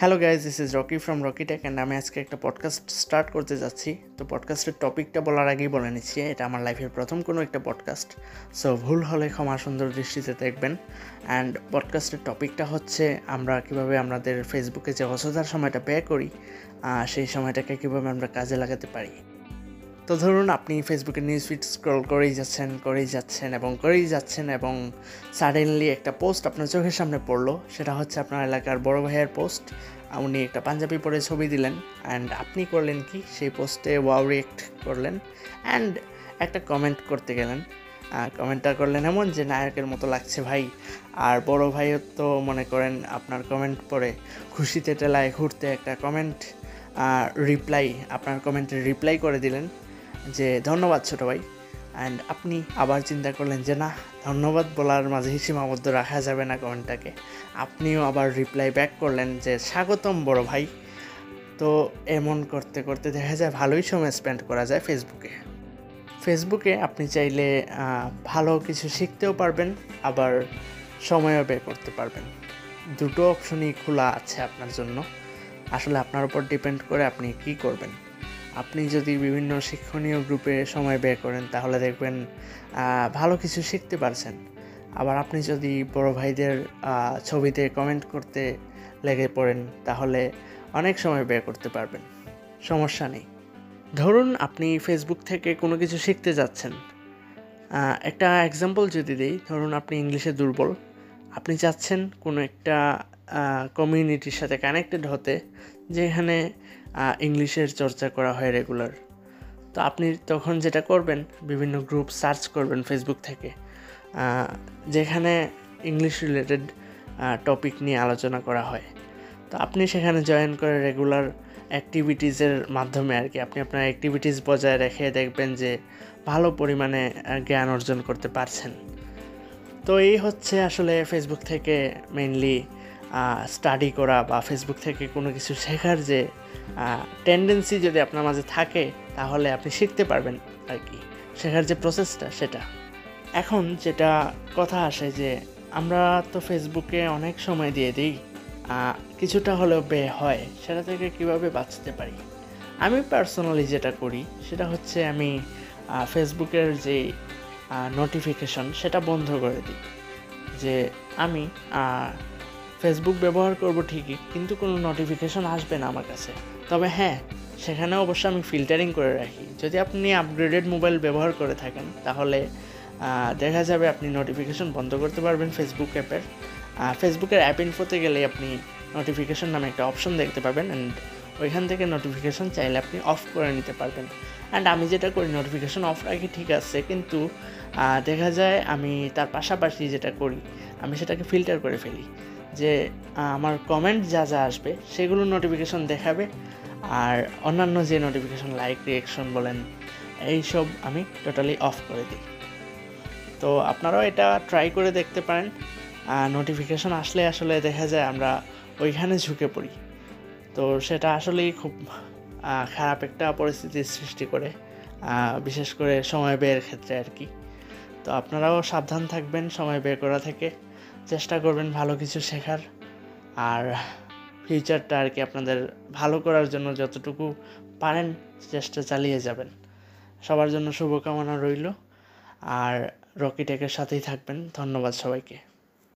Hello guys this is Rocky from Rocky Tech and আমি আজকে একটা পডকাস্ট স্টার্ট করতে যাচ্ছি। তো পডকাস্টের টপিকটা বলার আগেই বলে নিচ্ছি, এটা আমার লাইফের প্রথম কোনো একটা পডকাস্ট সো ভুল হলে ক্ষমা সুন্দর দৃষ্টিতে দেখবেন। অ্যান্ড পডকাস্টের টপিকটা হচ্ছে, আমরা কীভাবে আমাদের ফেসবুকে যে অযথার সময়টা ব্যয় করি সেই সময়টাকে কীভাবে আমরা কাজে লাগাতে পারি। তো ধরুন আপনি ফেসবুকে নিউজ ফিড স্ক্রল করেই যাচ্ছেন করেই যাচ্ছেন এবং করেই যাচ্ছেন এবং সাডেনলি একটা পোস্ট আপনার চোখের সামনে পড়ল, সেটা হচ্ছে আপনার এলাকার বড় ভাইয়ের পোস্ট উনি একটা পাঞ্জাবি পরে ছবি দিলেন অ্যান্ড আপনি করলেন কি? সেই পোস্টে ওয়াও রিয়েক্ট করলেন অ্যান্ড একটা কমেন্ট করতে গেলেন। কমেন্টটা করলেন এমন যে, নায়কের মতো লাগছে ভাই। আর বড় ভাইও তো মনে করেন আপনার কমেন্ট পড়ে খুশিতে টেলায় ঘুরতে একটা কমেন্ট রিপ্লাই আপনার কমেন্টে রিপ্লাই করে দিলেন। যে ধন্যবাদ ছোটো ভাই। অ্যান্ড আপনি আবার চিন্তা করলেন যে, না, ধন্যবাদ বলার মাঝে সীমাবদ্ধ রাখা যাবে না কমেন্টটাকে? আপনিও আবার রিপ্লাই ব্যাক করলেন যে, স্বাগতম বড় ভাই। তো এমন করতে করতে দেখা যায় ভালোই সময় স্পেন্ড করা যায় ফেসবুকে ফেসবুকে আপনি চাইলে ভালো কিছু শিখতেও পারবেন, আবার সময়ও বের করতে পারবেন। দুটো অপশনই খোলা আছে আপনার জন্য। আসলে আপনার উপর ডিপেন্ড করে আপনি কি করবেন? আপনি যদি বিভিন্ন শিক্ষণীয় গ্রুপে সময় ব্যয় করেন, তাহলে দেখবেন ভালো কিছু শিখতে পারছেন। আবার আপনি যদি বড় ভাইদের ছবিতে কমেন্ট করতে লেগে পড়েন, তাহলে অনেক সময় ব্যয় করতে পারবেন। সমস্যা নেই। ধরুন আপনি ফেসবুক থেকে কোনো কিছু শিখতে যাচ্ছেন। একটা এক্সাম্পল যদি দিই, ধরুন আপনি ইংলিশে দুর্বল। আপনি চাচ্ছেন কোনো একটা কমিউনিটির সাথে কানেক্টেড হতে, যেখানে ইংলিশের চর্চা করা হয় রেগুলার তো আপনি তখন যেটা করবেন, বিভিন্ন গ্রুপ সার্চ করবেন ফেসবুক থেকে যেখানে ইংলিশ রিলেটেড টপিক নিয়ে আলোচনা করা হয়। তো আপনি সেখানে জয়েন করে রেগুলার অ্যাক্টিভিটিসের মাধ্যমে আর কি, আপনি আপনার অ্যাক্টিভিটিস বজায় রেখে দেখবেন যে ভালো পরিমাণে জ্ঞান অর্জন করতে পারছেন। তো এই হচ্ছে আসলে ফেসবুক থেকে মেইনলি স্টাডি করা বা ফেসবুক থেকে কোনো কিছু শেখার যে টেন্ডেন্সি যদি আপনার মাঝে থাকে, তাহলে আপনি শিখতে পারবেন আর কি, শেখার যে প্রসেসটা সেটা। এখন যেটা কথা আসে যে, আমরা তো ফেসবুকে অনেক সময় দিয়ে দিই কিছুটা হলেও ব্যয় হয়, সেটা থেকে কীভাবে বাঁচতে পারি? আমি পার্সোনালি যেটা করি, সেটা হচ্ছে আমি ফেসবুকের যে নোটিফিকেশন সেটা বন্ধ করে দিই। যে আমি ফেসবুক ব্যবহার করব ঠিকই, কিন্তু কোনো নোটিফিকেশন আসবে না আমার কাছে। তবে হ্যাঁ সেখানে অবশ্য আমি ফিল্টারিং করে রাখি। যদি আপনি আপগ্রেডেড মোবাইল ব্যবহার করে থাকেন, তাহলে দেখা যাবে আপনি নোটিফিকেশন বন্ধ করতে পারবেন ফেসবুক অ্যাপের ফেসবুকের অ্যাপ ইনফোতে গেলে আপনি নোটিফিকেশন নামে একটা অপশন দেখতে পাবেন অ্যান্ড ওইখান থেকে নোটিফিকেশন চাইলে আপনি অফ করে নিতে পারবেন। অ্যান্ড আমি যেটা করি নোটিফিকেশন অফ রাখি, ঠিক আছে, কিন্তু দেখা যায় আমি তার পাশাপাশি যেটা করি, আমি সেটাকে ফিল্টার করে ফেলি। যে আমার কমেন্ট যা যা আসবে সেগুলো নোটিফিকেশন দেখাবে। আর অন্যান্য যে নোটিফিকেশন লাইক রিয়েকশন বলেন, এইসব আমি টোটালি অফ করে দিই। তো আপনারাও এটা ট্রাই করে দেখতে পারেন। নোটিফিকেশন আসলে আসলে দেখা যায় আমরা ওইখানে ঝুঁকে পড়ি। তো সেটা আসলেই খুব খারাপ একটা পরিস্থিতির সৃষ্টি করে। বিশেষ করে সময় ব্যয়ের ক্ষেত্রে আর কি। তো আপনারাও সাবধান থাকবেন সময় বের করা থেকে। চেষ্টা করবেন ভালো কিছু শেখার। আর ফিউচারটা আর কি আপনাদের ভালো করার জন্য যতটুকু পারেন চেষ্টা চালিয়ে যাবেন। সবার জন্য শুভকামনা রইল। আর রকি টেকের সাথেই থাকবেন। ধন্যবাদ সবাইকে।